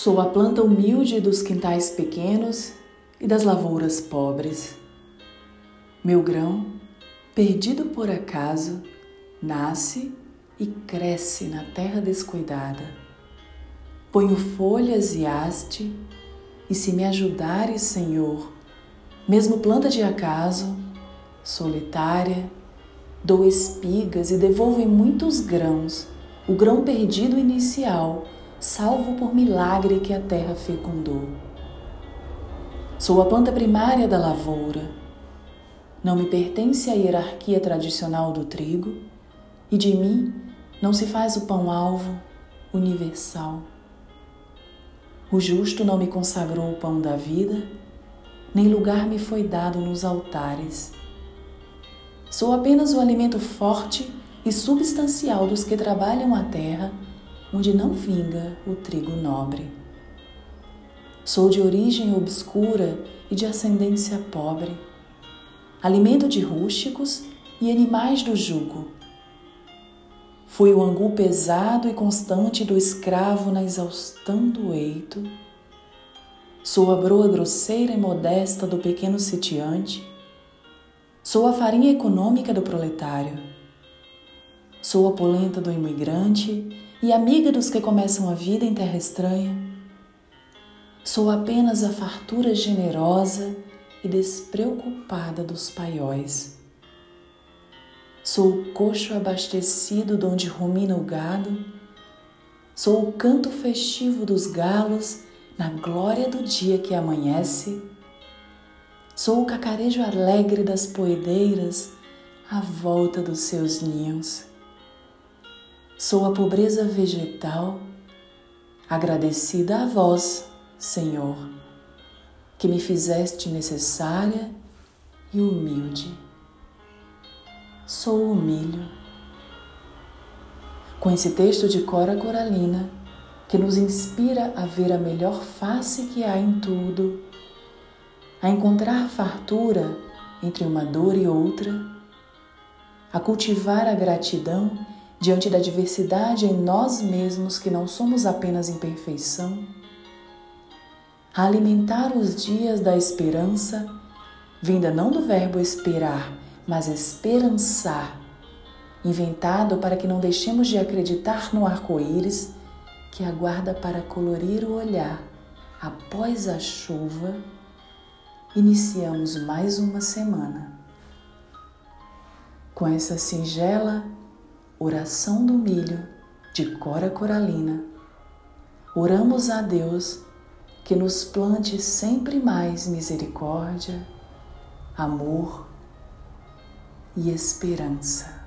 Sou a planta humilde dos quintais pequenos e das lavouras pobres. Meu grão, perdido por acaso, nasce e cresce na terra descuidada. Ponho folhas e haste, e se me ajudares, Senhor, mesmo planta de acaso, solitária, dou espigas e devolvo em muitos grãos o grão perdido inicial, salvo por milagre que a terra fecundou. Sou a planta primária da lavoura. Não me pertence a hierarquia tradicional do trigo, e de mim não se faz o pão-alvo universal. O justo não me consagrou o pão da vida, nem lugar me foi dado nos altares. Sou apenas o alimento forte e substancial dos que trabalham a terra, onde não vinga o trigo nobre. Sou de origem obscura e de ascendência pobre, alimento de rústicos e animais do jugo. Fui o angu pesado e constante do escravo na exaustão do eito. Sou a broa grosseira e modesta do pequeno sitiante Sou a farinha econômica do proletário. Sou a polenta do imigrante e amiga dos que começam a vida em terra estranha. Sou apenas a fartura generosa e despreocupada dos paióis. Sou o coxo abastecido de onde rumina o gado. Sou o canto festivo dos galos na glória do dia que amanhece Sou o cacarejo alegre das poedeiras à volta dos seus ninhos. Sou a pobreza vegetal, agradecida a vós, Senhor, que me fizeste necessária e humilde. Sou o milho. Com esse texto de Cora Coralina, que nos inspira a ver a melhor face que há em tudo a encontrar fartura entre uma dor e outra, a cultivar a gratidão diante da diversidade em nós mesmos que não somos apenas imperfeição, a alimentar os dias da esperança, vinda não do verbo esperar, mas esperançar, inventado para que não deixemos de acreditar no arco-íris que aguarda para colorir o olhar após a chuva iniciamos mais uma semana. Com essa singela oração do milho de Cora Coralina, oramos a Deus que nos plante sempre mais misericórdia, amor e esperança.